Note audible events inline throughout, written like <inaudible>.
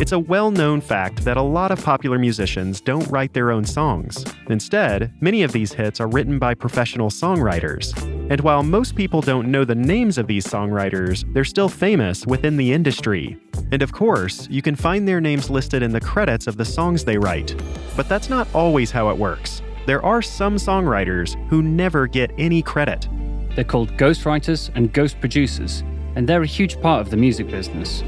It's a well known fact that a lot of popular musicians don't write their own songs. Instead, many of these hits are written by professional songwriters. And while most people don't know the names of these songwriters, they're still famous within the industry. And of course, you can find their names listed in the credits of the songs they write. But that's not always how it works. There are some songwriters who never get any credit. They're called ghostwriters and ghost producers, and they're a huge part of the music business.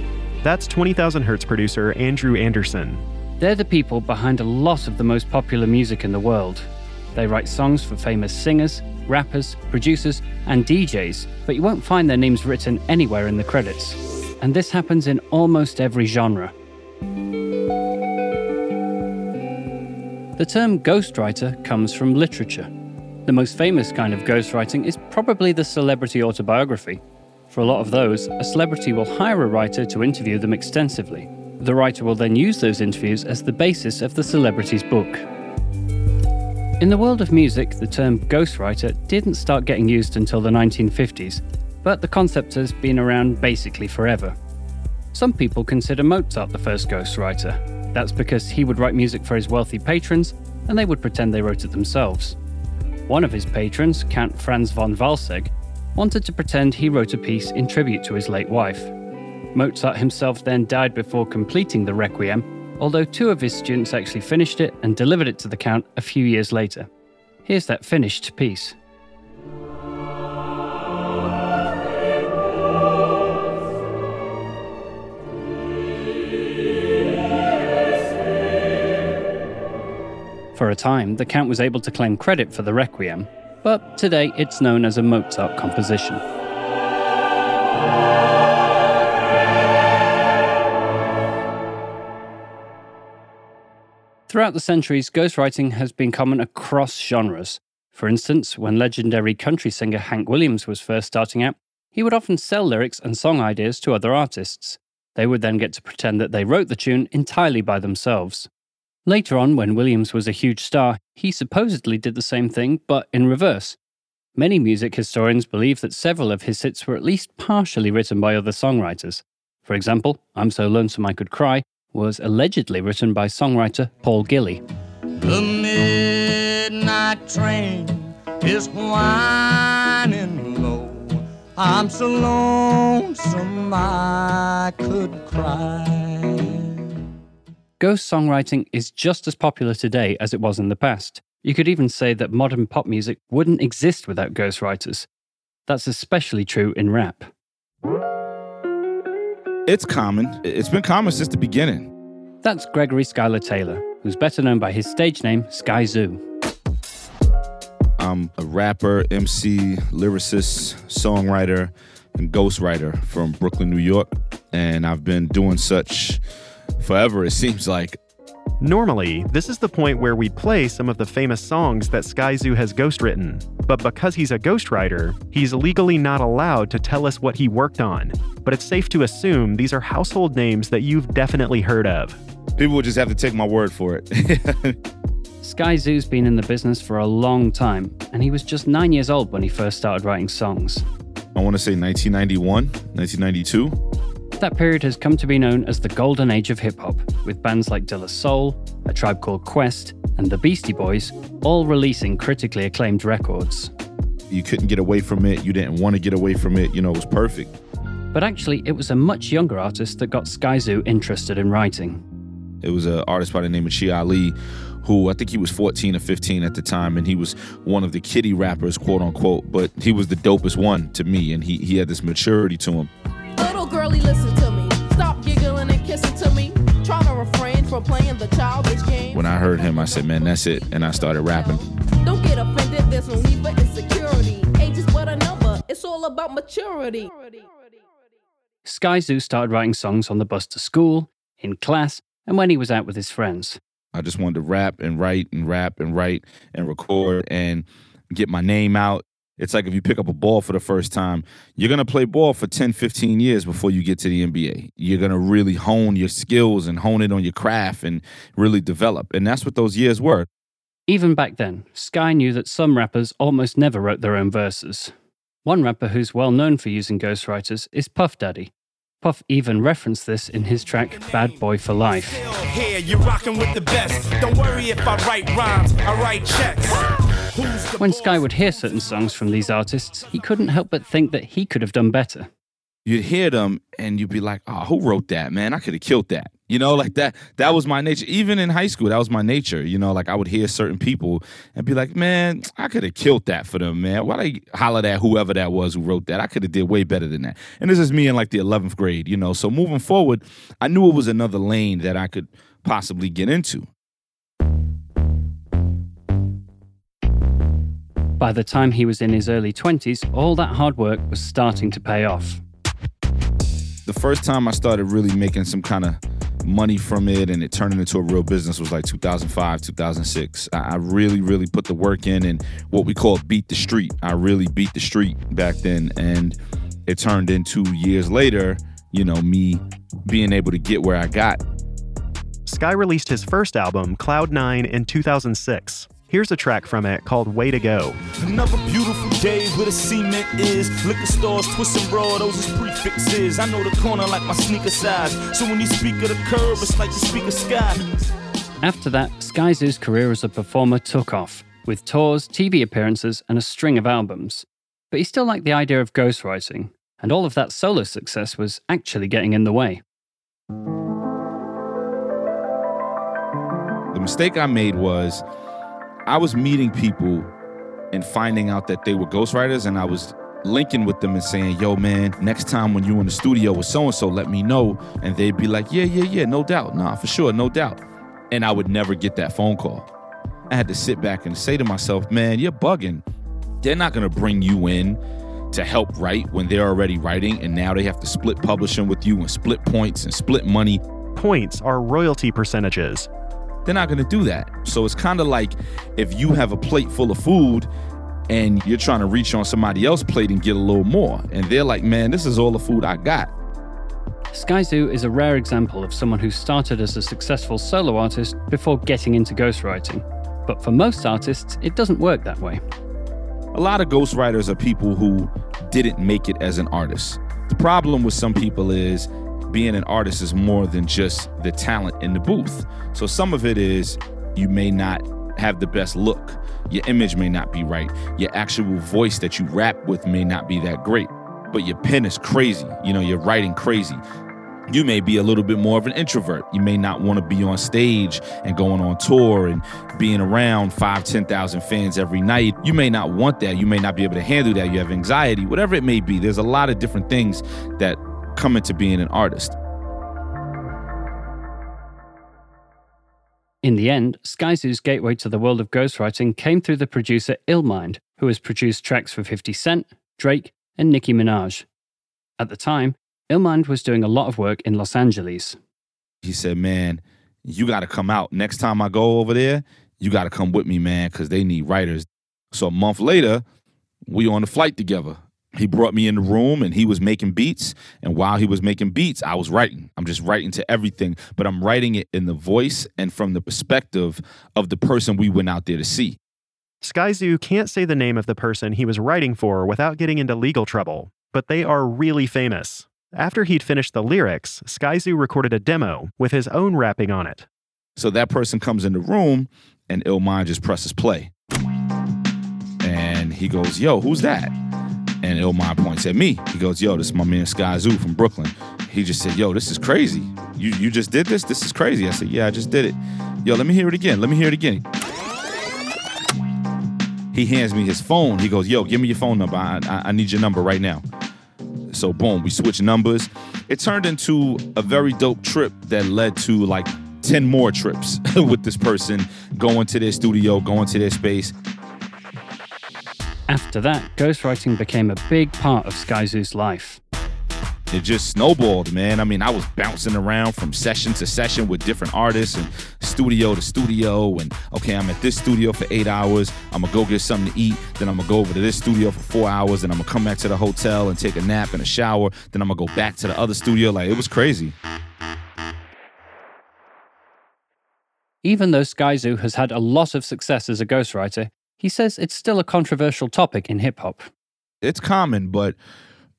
That's 20,000 Hertz producer Andrew Anderson. They're the people behind a lot of the most popular music in the world. They write songs for famous singers, rappers, producers, and DJs, but you won't find their names written anywhere in the credits. And this happens in almost every genre. The term ghostwriter comes from literature. The most famous kind of ghostwriting is probably the celebrity autobiography, for a lot of those, a celebrity will hire a writer to interview them extensively. The writer will then use those interviews as the basis of the celebrity's book. In the world of music, the term ghostwriter didn't start getting used until the 1950s, but the concept has been around basically forever. Some people consider Mozart the first ghostwriter. That's because he would write music for his wealthy patrons, and they would pretend they wrote it themselves. One of his patrons, Count Franz von Walsegg, wanted to pretend he wrote a piece in tribute to his late wife. Mozart himself then died before completing the Requiem, although two of his students actually finished it and delivered it to the Count a few years later. Here's that finished piece. For a time, the Count was able to claim credit for the Requiem, but today it's known as a Mozart composition. Throughout the centuries, ghostwriting has been common across genres. For instance, when legendary country singer Hank Williams was first starting out, he would often sell lyrics and song ideas to other artists. They would then get to pretend that they wrote the tune entirely by themselves. Later on, when Williams was a huge star, he supposedly did the same thing, but in reverse. Many music historians believe that several of his hits were at least partially written by other songwriters. For example, I'm So Lonesome I Could Cry was allegedly written by songwriter Paul Gilley. The midnight train is whining low. I'm so lonesome I could cry. Ghost songwriting is just as popular today as it was in the past. You could even say that modern pop music wouldn't exist without ghostwriters. That's especially true in rap. It's common. It's been common since the beginning. That's Gregory Skylar Taylor, who's better known by his stage name, Skyzoo. I'm a rapper, MC, lyricist, songwriter, and ghostwriter from Brooklyn, New York. And I've been doing such forever, it seems like. Normally, this is the point where we play some of the famous songs that Skyzoo has ghostwritten. But because he's a ghostwriter, he's legally not allowed to tell us what he worked on. But it's safe to assume these are household names that you've definitely heard of. People will just have to take my word for it. <laughs> Skyzoo's been in the business for a long time, and he was just nine years old when he first started writing songs. I want to say 1991, 1992. That period has come to be known as the golden age of hip hop, with bands like De La Soul, A Tribe Called Quest, and the Beastie Boys all releasing critically acclaimed records. You couldn't get away from it, you didn't want to get away from it, you know, it was perfect. But actually, it was a much younger artist that got Skyzoo interested in writing. It was an artist by the name of Chi Ali, who I think he was 14 or 15 at the time, and he was one of the kiddie rappers, quote unquote, but he was the dopest one to me, and he, he had this maturity to him. Little girlie, listen to me. Stop giggling and kissing to me. Try to refrain from playing the childish game. When I heard him, I said, man, that's it. And I started rapping. Don't get offended, there's no need for insecurity. Age is but a number, it's all about maturity. Skyzoo started writing songs on the bus to school, in class, and when he was out with his friends. I just wanted to rap and write and rap and write and record and get my name out. It's like if you pick up a ball for the first time, you're going to play ball for 10, 15 years before you get to the NBA. You're going to really hone your skills and hone it on your craft and really develop. And that's what those years were. Even back then, Sky knew that some rappers almost never wrote their own verses. One rapper who's well known for using ghostwriters is Puff Daddy. Puff even referenced this in his track Bad Boy for Life. Here, you're rocking with the best. Don't worry if I write rhymes, I write checks. When Sky would hear certain songs from these artists, he couldn't help but think that he could have done better. You'd hear them and you'd be like, oh, who wrote that, man? I could have killed that. You know, like that. That was my nature. Even in high school, that was my nature. You know, like I would hear certain people and be like, "Man, I could have killed that for them, man. Why they holler at whoever that was who wrote that? I could have did way better than that." And this is me in like the eleventh grade. You know, so moving forward, I knew it was another lane that I could possibly get into. By the time he was in his early 20s, all that hard work was starting to pay off. The first time I started really making some kind of money from it and it turned into a real business was like 2005 2006 i really really put the work in and what we call beat the street. I really beat the street back then and it turned into years later you know me being able to get where i got. Sky released his first album cloud 9 in 2006 Here's a track from it called Way to Go. Another beautiful day where the cement is. Liquor stores, twist and bro, those is prefixes. I know the corner like my sneaker size. So when you speak of the curb, it's like you speak of sky. After that, Skyzoo's career as a performer took off, with tours, TV appearances, and a string of albums. But he still liked the idea of ghostwriting, and all of that solo success was actually getting in the way. The mistake I made was I was meeting people and finding out that they were ghostwriters, and I was linking with them and saying, "Yo, man, next time when you're in the studio with so and so, let me know." And they'd be like, "Yeah, yeah, yeah, no doubt, nah, for sure, no doubt." And I would never get that phone call. I had to sit back and say to myself, "Man, you're bugging. They're not gonna bring you in." To help write when they're already writing, and now they have to split publishing with you and split points and split money. Points are royalty percentages. They're not going to do that. So it's kind of like if you have a plate full of food and you're trying to reach on somebody else's plate and get a little more. And they're like, man, this is all the food I got. Skyzoo is a rare example of someone who started as a successful solo artist before getting into ghostwriting. But for most artists, it doesn't work that way. A lot of ghostwriters are people who didn't make it as an artist. The problem with some people is being an artist is more than just the talent in the booth. So some of it is you may not have the best look. Your image may not be right. Your actual voice that you rap with may not be that great. But your pen is crazy. You know, you're writing crazy. You may be a little bit more of an introvert. You may not want to be on stage and going on tour and being around five, 10,000 fans every night. You may not want that. You may not be able to handle that. You have anxiety, whatever it may be. There's a lot of different things that come into being an artist. In the end, Skyzoo's gateway to the world of ghostwriting came through the producer Illmind, who has produced tracks for 50 Cent, Drake, and Nicki Minaj. At the time, Illmind was doing a lot of work in Los Angeles. He said, Man, you got to come out. Next time I go over there, you got to come with me, man, because they need writers. So a month later, we on the flight together he brought me in the room and he was making beats. And while he was making beats i was writing. I'm just writing to everything but i'm writing it in the voice and from the perspective of the person we went out there to see. Skyzoo can't say the name of the person he was writing for without getting into legal trouble but they are really famous. After he'd finished the lyrics skyzoo recorded a demo with his own rapping on it. So that person comes in the room and illmind just presses play. And he goes yo who's that and Illmind points at me. He goes, "Yo, this is my man Skyzoo from Brooklyn." He just said, "Yo, this is crazy. You you just did this? This is crazy." I said, "Yeah, I just did it." Yo, let me hear it again. Let me hear it again. He hands me his phone. He goes, "Yo, give me your phone number. I, I, I need your number right now." So boom, we switch numbers. It turned into a very dope trip that led to like 10 more trips <laughs> with this person going to their studio, going to their space. After that, ghostwriting became a big part of Skyzoo's life. it just snowballed, man. I mean, I was bouncing around from session to session with different artists and studio to studio. And okay, I'm at this studio for eight hours. I'm gonna go get something to eat. Then I'm gonna go over to this studio for four hours. Then I'm gonna come back to the hotel and take a nap and a shower. Then I'm gonna go back to the other studio. Like it was crazy. Even though Skyzoo has had a lot of success as a ghostwriter, he says it's still a controversial topic in hip hop. It's common, but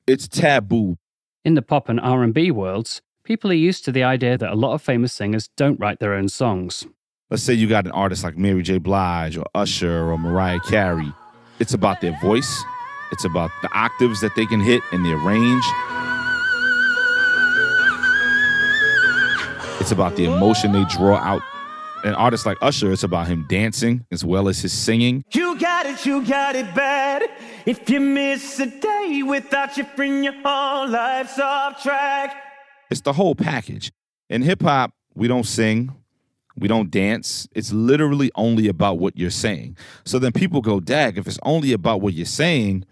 it's taboo. In the pop and R&B worlds, people are used to the idea that a lot of famous singers don't write their own songs. Let's say you got an artist like Mary J. Blige or Usher or Mariah Carey. It's about their voice. It's about the octaves that they can hit and their range. It's about the emotion they draw out an artist like Usher, it's about him dancing as well as his singing. You got it, you got it bad. If you miss a day without your friend, your whole life's off track. It's the whole package. In hip hop, we don't sing, we don't dance. It's literally only about what you're saying. So then people go, Dag, if it's only about what you're saying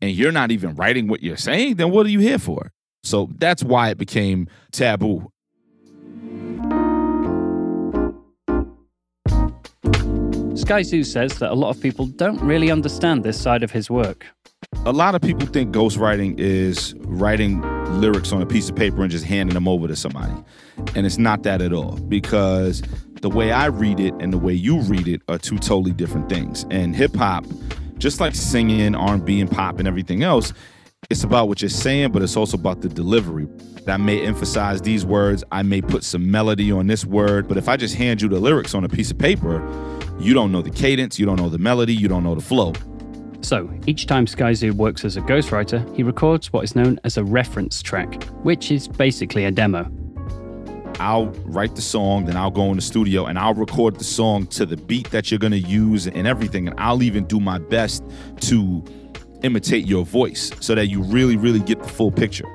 and you're not even writing what you're saying, then what are you here for? So that's why it became taboo. Skyzoo says that a lot of people don't really understand this side of his work. A lot of people think ghostwriting is writing lyrics on a piece of paper and just handing them over to somebody. And it's not that at all because the way I read it and the way you read it are two totally different things. And hip hop, just like singing, R&B and pop and everything else, it's about what you're saying, but it's also about the delivery. I may emphasize these words, I may put some melody on this word, but if I just hand you the lyrics on a piece of paper, you don't know the cadence, you don't know the melody, you don't know the flow. So, each time Skyzoo works as a ghostwriter, he records what is known as a reference track, which is basically a demo. I'll write the song, then I'll go in the studio and I'll record the song to the beat that you're gonna use and everything. And I'll even do my best to imitate your voice so that you really, really get the full picture.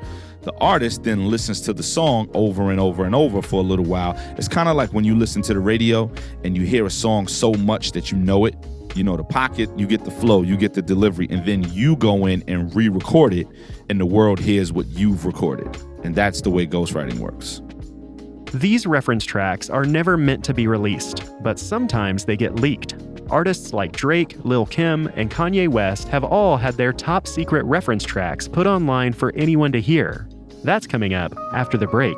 The artist then listens to the song over and over and over for a little while. It's kind of like when you listen to the radio and you hear a song so much that you know it. You know the pocket, you get the flow, you get the delivery, and then you go in and re record it, and the world hears what you've recorded. And that's the way ghostwriting works. These reference tracks are never meant to be released, but sometimes they get leaked. Artists like Drake, Lil Kim, and Kanye West have all had their top secret reference tracks put online for anyone to hear. That's coming up after the break.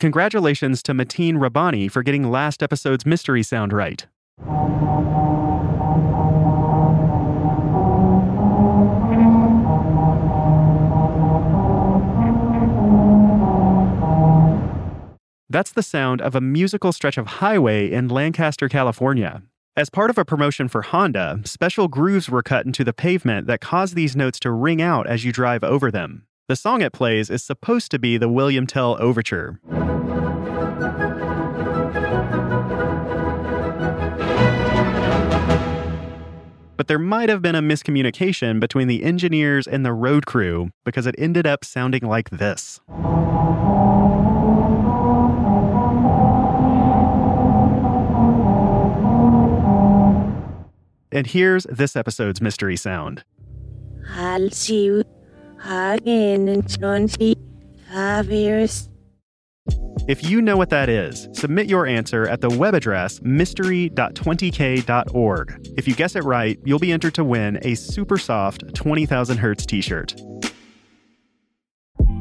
Congratulations to Mateen Rabbani for getting last episode's mystery sound right. That's the sound of a musical stretch of highway in Lancaster, California. As part of a promotion for Honda, special grooves were cut into the pavement that cause these notes to ring out as you drive over them. The song it plays is supposed to be the William Tell Overture. But there might have been a miscommunication between the engineers and the road crew because it ended up sounding like this. And here's this episode's mystery sound. I'll see you again in 25 years. If you know what that is, submit your answer at the web address mystery.20k.org. If you guess it right, you'll be entered to win a super soft 20,000 Hertz t shirt.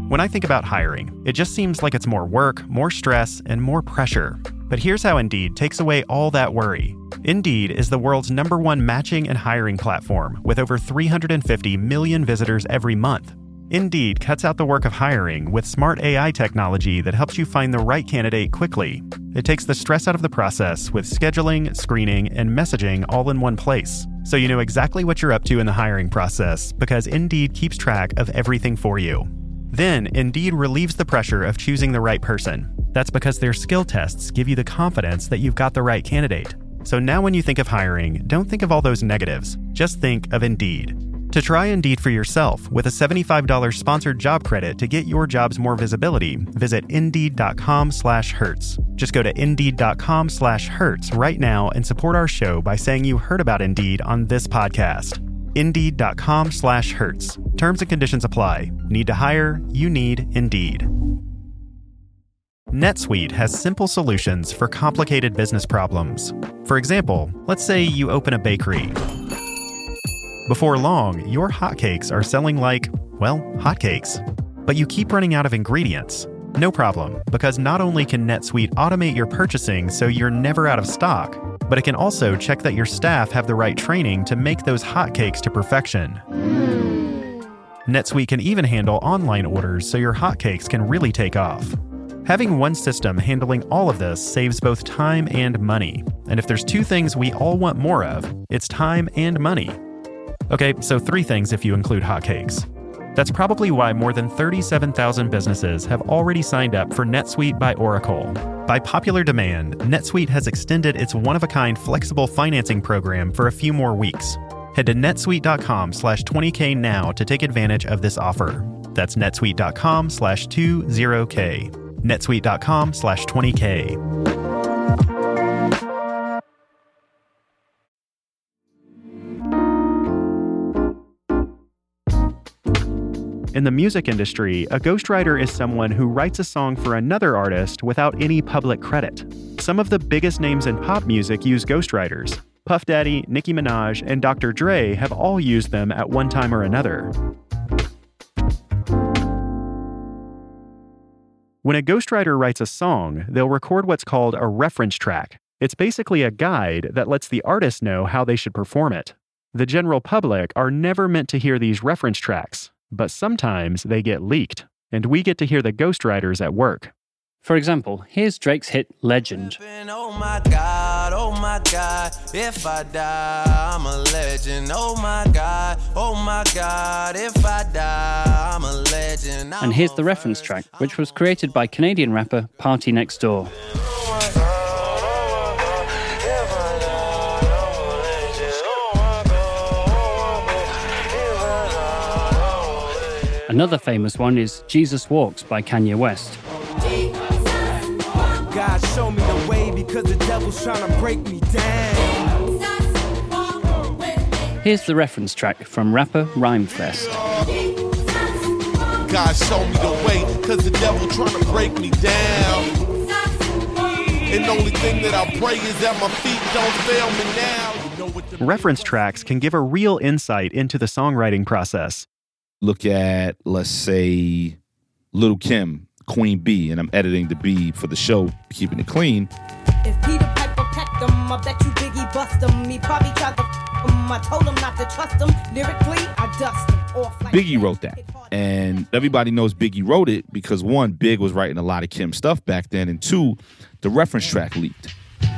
When I think about hiring, it just seems like it's more work, more stress, and more pressure. But here's how Indeed takes away all that worry. Indeed is the world's number one matching and hiring platform with over 350 million visitors every month. Indeed cuts out the work of hiring with smart AI technology that helps you find the right candidate quickly. It takes the stress out of the process with scheduling, screening, and messaging all in one place. So you know exactly what you're up to in the hiring process because Indeed keeps track of everything for you. Then, Indeed relieves the pressure of choosing the right person. That's because their skill tests give you the confidence that you've got the right candidate. So now when you think of hiring, don't think of all those negatives. Just think of Indeed. To try Indeed for yourself with a $75 sponsored job credit to get your jobs more visibility, visit Indeed.com slash Hertz. Just go to Indeed.com slash Hertz right now and support our show by saying you heard about Indeed on this podcast. Indeed.com slash Hertz. Terms and conditions apply. Need to hire? You need Indeed. NetSuite has simple solutions for complicated business problems. For example, let's say you open a bakery. Before long, your hotcakes are selling like, well, hotcakes. But you keep running out of ingredients. No problem, because not only can NetSuite automate your purchasing so you're never out of stock, but it can also check that your staff have the right training to make those hotcakes to perfection. Hmm. NetSuite can even handle online orders so your hotcakes can really take off. Having one system handling all of this saves both time and money. And if there's two things we all want more of, it's time and money. Okay, so three things if you include hotcakes. That's probably why more than 37,000 businesses have already signed up for NetSuite by Oracle. By popular demand, NetSuite has extended its one-of-a-kind flexible financing program for a few more weeks. Head to netsuite.com slash 20k now to take advantage of this offer. That's netsuite.com slash 20k. netsuite.com slash 20k. In the music industry, a ghostwriter is someone who writes a song for another artist without any public credit. Some of the biggest names in pop music use ghostwriters. Puff Daddy, Nicki Minaj, and Dr. Dre have all used them at one time or another. When a ghostwriter writes a song, they'll record what's called a reference track. It's basically a guide that lets the artist know how they should perform it. The general public are never meant to hear these reference tracks, but sometimes they get leaked, and we get to hear the ghostwriters at work. For example, here's Drake's hit Legend. Oh my god, oh my god, if I die, I'm a legend. Oh my god, oh my god, if I die, I'm a legend. And here's the reference track, which was created by Canadian rapper PartyNextDoor. Another famous one is Jesus Walks by Kanye West. God show me the way because the devil's trying to break me down. Here's the reference track from rapper Rhymefest. God show me the way because the devil trying to break me down. And the only thing that I pray is that my feet don't fail me now. You know what the Reference tracks can give a real insight into the songwriting process. Look at, let's say, Little Kim, Queen B, and I'm editing the B for the show, keeping it clean. If Peter Piper pecked him, I bet you Biggie bust him. He probably tried to f him. I told him not to trust him. Lyrically, I dust him off like Biggie wrote that. And everybody knows Biggie wrote it because one, Big was writing a lot of Kim stuff back then, and two, the reference track leaked.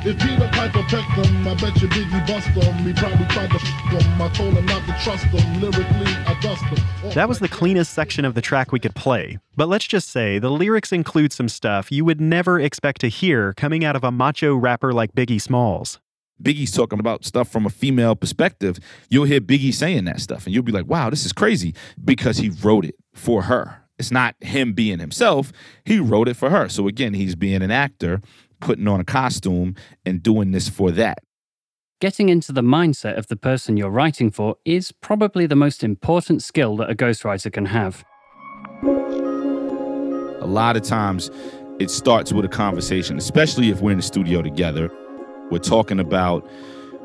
If Peter Piper pecked him, I bet you Biggie bust him. He probably tried to f him. I told him not to trust him. Lyrically, I dust him. Off oh That was the cleanest section of the track we could play. But let's just say the lyrics include some stuff you would never expect to hear coming out of a macho rapper like Biggie Smalls. Biggie's talking about stuff from a female perspective. You'll hear Biggie saying that stuff, and you'll be like, wow, this is crazy because he wrote it for her. It's not him being himself, he wrote it for her. So again, he's being an actor, putting on a costume, and doing this for that. Getting into the mindset of the person you're writing for is probably the most important skill that a ghostwriter can have. a lot of times it starts with a conversation, especially if we're in the studio together. We're talking about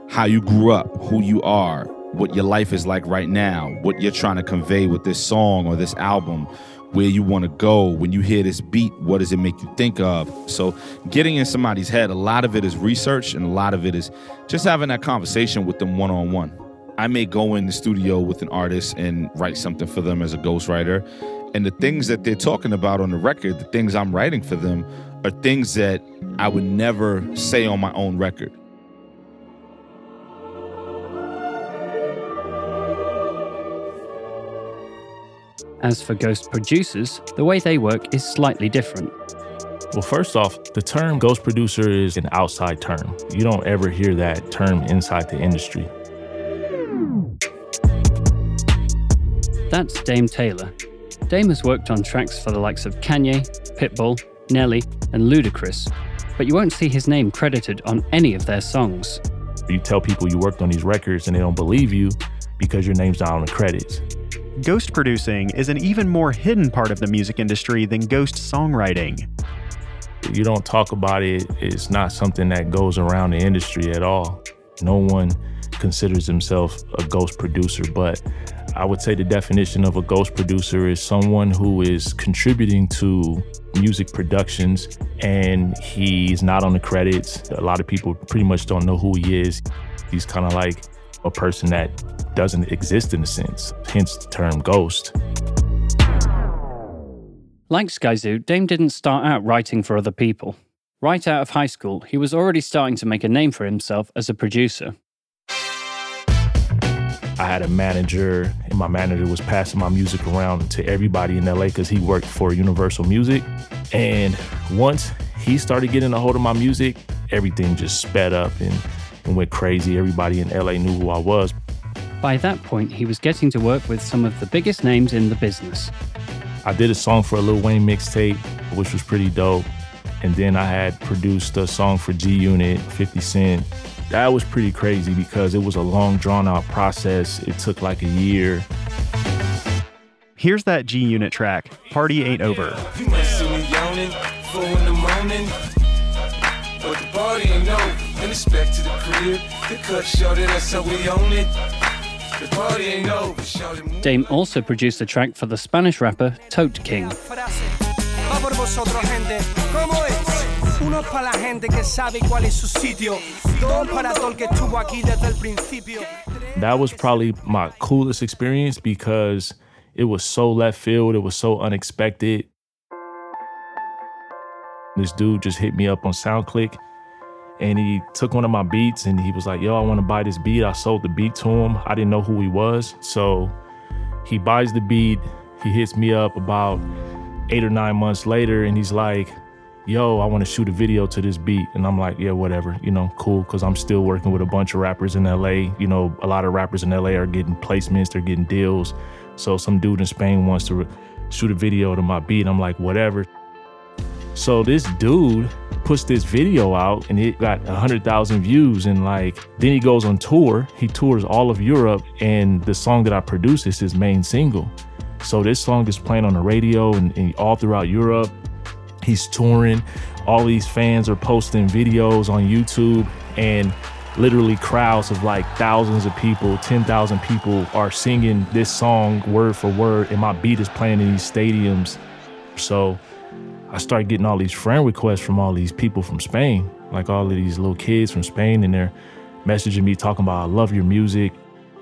how you grew up, who you are, what your life is like right now, what you're trying to convey with this song or this album, where you want to go. When you hear this beat, what does it make you think of? So, getting in somebody's head, a lot of it is research and a lot of it is just having that conversation with them one on one. I may go in the studio with an artist and write something for them as a ghostwriter. And the things that they're talking about on the record, the things I'm writing for them, are things that I would never say on my own record. As for ghost producers, the way they work is slightly different. Well, first off, the term ghost producer is an outside term. You don't ever hear that term inside the industry. That's Dame Taylor. Dame has worked on tracks for the likes of Kanye, Pitbull, Nelly, and Ludacris, but you won't see his name credited on any of their songs. You tell people you worked on these records and they don't believe you because your name's not on the credits. Ghost producing is an even more hidden part of the music industry than ghost songwriting. You don't talk about it, it's not something that goes around the industry at all. No one considers himself a ghost producer, but I would say the definition of a ghost producer is someone who is contributing to music productions and he's not on the credits. A lot of people pretty much don't know who he is. He's kind of like a person that doesn't exist in a sense, hence the term ghost. Like Skyzoo, Dame didn't start out writing for other people. Right out of high school, he was already starting to make a name for himself as a producer. I had a manager, and my manager was passing my music around to everybody in LA because he worked for Universal Music. And once he started getting a hold of my music, everything just sped up and, and went crazy. Everybody in LA knew who I was. By that point, he was getting to work with some of the biggest names in the business. I did a song for a Lil Wayne mixtape, which was pretty dope. And then I had produced a song for G Unit, 50 Cent. That was pretty crazy because it was a long, drawn out process. It took like a year. Here's that G Unit track, Party Ain't Over. You might see me yawning, four in the morning. But the party ain't over. And respect to the crib. The cut shorty, that's how we own it. The party ain't over. Shorty, move. Dame also produced a track for the Spanish rapper Tote King. Va por vosotros, gente. ¿Cómo es? Uno para la gente que sabe cuál es su sitio. Dos para todo el que estuvo aquí desde el principio. That was probably my coolest experience because it was so left field, it was so unexpected. This dude just hit me up on SoundClick and he took one of my beats and he was like, Yo, I want to buy this beat. I sold the beat to him. I didn't know who he was. So he buys the beat. He hits me up about eight or nine months later and he's like, Yo, I want to shoot a video to this beat. And I'm like, Yeah, whatever, you know, cool. Cause I'm still working with a bunch of rappers in LA. You know, a lot of rappers in LA are getting placements, they're getting deals. So some dude in Spain wants to re- shoot a video to my beat. I'm like, Whatever. So this dude puts this video out and it got 100,000 views and like then he goes on tour. He tours all of Europe and the song that I produced is his main single. So this song is playing on the radio and, and all throughout Europe. He's touring. All these fans are posting videos on YouTube and literally crowds of like thousands of people, 10,000 people are singing this song word for word and my beat is playing in these stadiums. So I started getting all these friend requests from all these people from Spain, like all of these little kids from Spain, and they're messaging me talking about I love your music.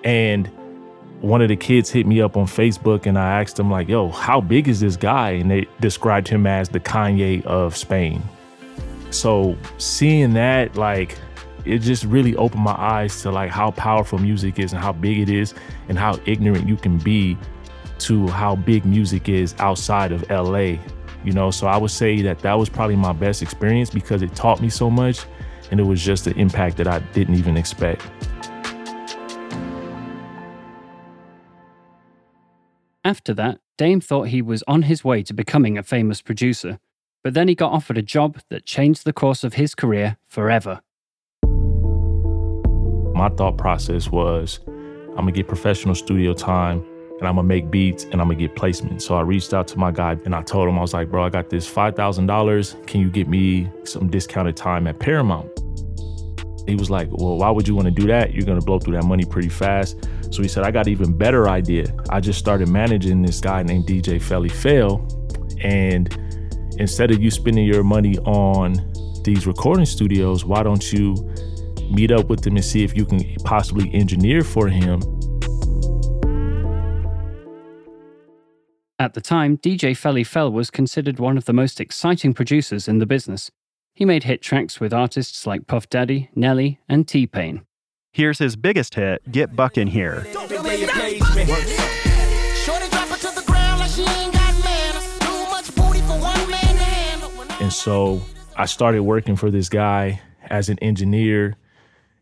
And one of the kids hit me up on Facebook and I asked them, like, yo, how big is this guy? And they described him as the Kanye of Spain. So seeing that, like, it just really opened my eyes to like how powerful music is and how big it is and how ignorant you can be to how big music is outside of LA you know so i would say that that was probably my best experience because it taught me so much and it was just an impact that i didn't even expect After that, Dame thought he was on his way to becoming a famous producer, but then he got offered a job that changed the course of his career forever. my thought process was i'm gonna get professional studio time and i'm gonna make beats and i'm gonna get placement so i reached out to my guy and i told him i was like bro i got this $5000 can you get me some discounted time at paramount he was like, Well, why would you want to do that? You're to blow through that money pretty fast. So he said, I got even better idea. I just started managing this guy named DJ Felli Fel. And instead of you spending your money on these recording studios, why don't you meet up with him and see if you can possibly engineer for him. At the time, DJ Felli Fel was considered one of the most exciting producers in the business. He made hit tracks with artists like Puff Daddy, Nelly, and T Pain. Here's his biggest hit, Get Buck in Here. And so I started working for this guy as an engineer.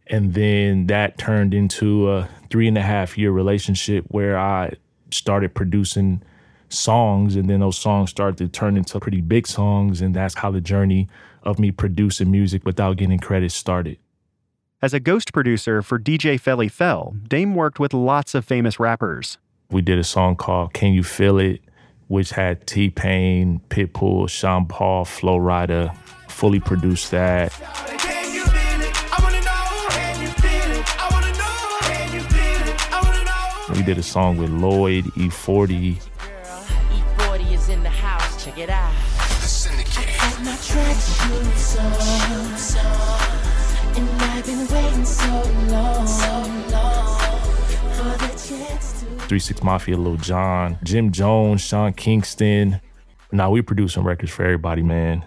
And then that turned into a three and a half year relationship where I started producing songs. And then those songs started to turn into pretty big songs. And that's how the journey of me producing music without getting credit started. As a ghost producer for DJ Felli Fel, Dame worked with lots of famous rappers. We did a song called Can You Feel It, which had T Pain, Pitbull, Sean Paul, Flo Rida, fully produced that. We did a song with Lloyd, E40. E40 check it out. My tracksuit so, and I've been waiting so long, for the chance to. 3 6 Mafia, Lil Jon, Jim Jones, Sean Kingston. Now we producing records for everybody, man.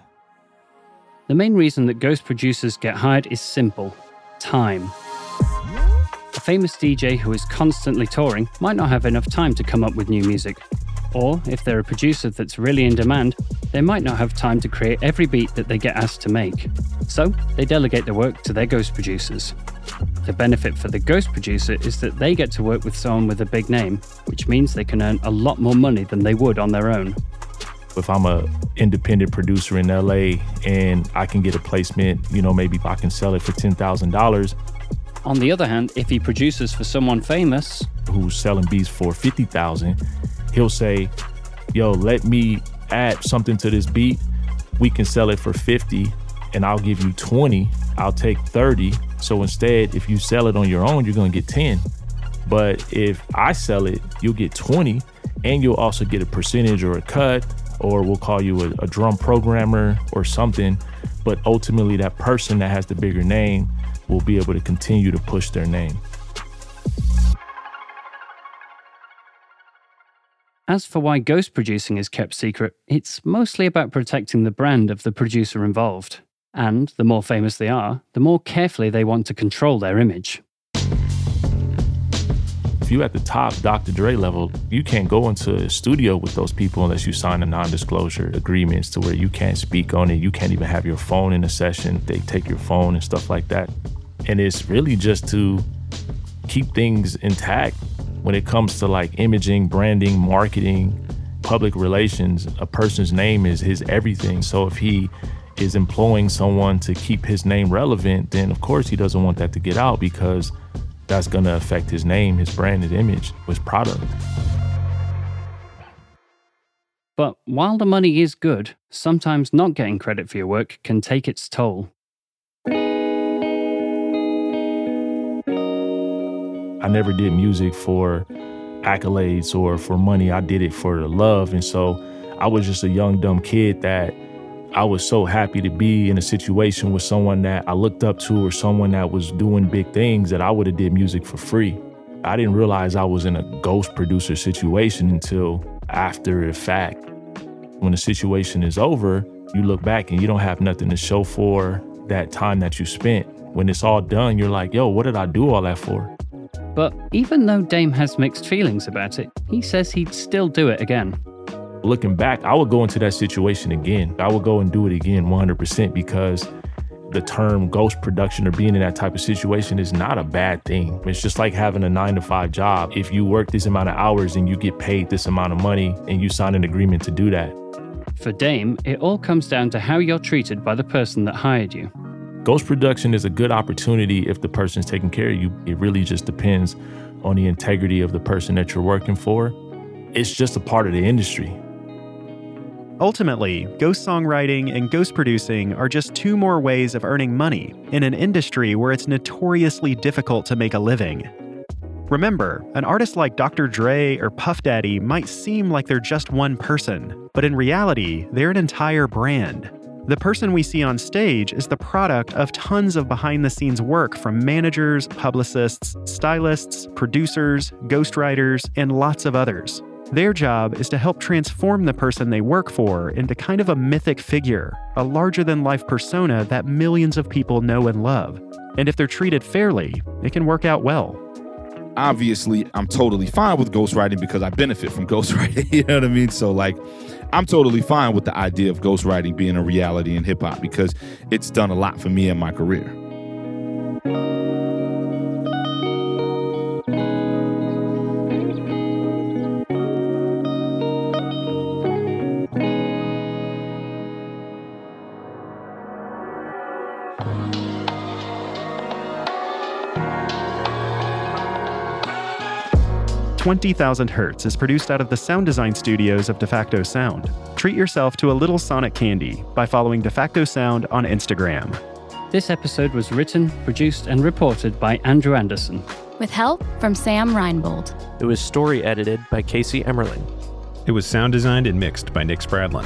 The main reason that ghost producers get hired is simple time. A famous DJ who is constantly touring might not have enough time to come up with new music. Or, if they're a producer that's really in demand, they might not have time to create every beat that they get asked to make. So, they delegate the work to their ghost producers. The benefit for the ghost producer is that they get to work with someone with a big name, which means they can earn a lot more money than they would on their own. If I'm a independent producer in LA and I can get a placement, you know, maybe I can sell it for $10,000 On the other hand, if he produces for someone famous, who's selling beats for 50,000, he'll say, "Yo, let me add something to this beat. We can sell it for 50 and I'll give you 20. I'll take 30. So instead, if you sell it on your own, you're going to get 10. But if I sell it, you'll get 20 and you'll also get a percentage or a cut or we'll call you a, a drum programmer or something. But ultimately, that person that has the bigger name will be able to continue to push their name. As for why ghost producing is kept secret, it's mostly about protecting the brand of the producer involved. And the more famous they are, the more carefully they want to control their image. If you're at the top Dr. Dre level, you can't go into a studio with those people unless you sign a non-disclosure agreements to where you can't speak on it. You can't even have your phone in a session. They take your phone and stuff like that. And it's really just to keep things intact when it comes to like imaging, branding, marketing, public relations. A person's name is his everything. So if he is employing someone to keep his name relevant, then of course he doesn't want that to get out because that's going to affect his name, his brand, his image, his product. But while the money is good, sometimes not getting credit for your work can take its toll. I never did music for accolades or for money. I did it for the love. And so I was just a young, dumb kid that I was so happy to be in a situation with someone that I looked up to or someone that was doing big things that I would have did music for free. I didn't realize I was in a ghost producer situation until after the fact. When the situation is over, you look back and you don't have nothing to show for that time that you spent. When it's all done, you're like, yo, what did I do all that for? But even though Dame has mixed feelings about it, he says he'd still do it again. Looking back, I would go into that situation again. I would go and do it again 100% because the term ghost production or being in that type of situation is not a bad thing. It's just like having a nine to five job. If you work this amount of hours and you get paid this amount of money and you sign an agreement to do that. For Dame, it all comes down to how you're treated by the person that hired you. Ghost production is a good opportunity if the person's taking care of you. It really just depends on the integrity of the person that you're working for. It's just a part of the industry. Ultimately, ghost songwriting and ghost producing are just two more ways of earning money in an industry where it's notoriously difficult to make a living. Remember, an artist like Dr. Dre or Puff Daddy might seem like they're just one person, but in reality, they're an entire brand. The person we see on stage is the product of tons of behind the scenes work from managers, publicists, stylists, producers, ghostwriters, and lots of others. Their job is to help transform the person they work for into kind of a mythic figure, a larger than life persona that millions of people know and love. And if they're treated fairly, it can work out well. Obviously, I'm totally fine with ghostwriting because I benefit from ghostwriting. <laughs> you know what I mean? So, like, I'm totally fine with the idea of ghostwriting being a reality in hip hop because it's done a lot for me in my career. Twenty Thousand Hertz is produced out of the sound design studios of DeFacto Sound. Treat yourself to a little sonic candy by following DeFacto Sound on Instagram. This episode was written, produced, and reported by Andrew Anderson. With help from Sam Reinbold. It was story edited by Casey Emmerling. It was sound designed and mixed by Nick Spradlin.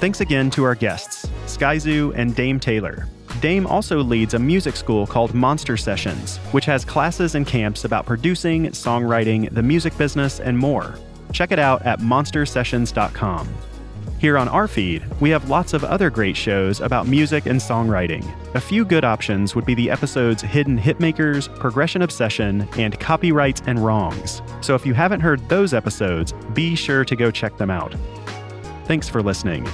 Thanks again to our guests, Skyzoo and Dame Taylor. Dame also leads a music school called Monster Sessions, which has classes and camps about producing, songwriting, the music business, and more. Check it out at monstersessions.com. Here on our feed, we have lots of other great shows about music and songwriting. A few good options would be the episodes Hidden Hitmakers, Progression Obsession, and Copyrights and Wrongs. So if you haven't heard those episodes, be sure to go check them out. Thanks for listening.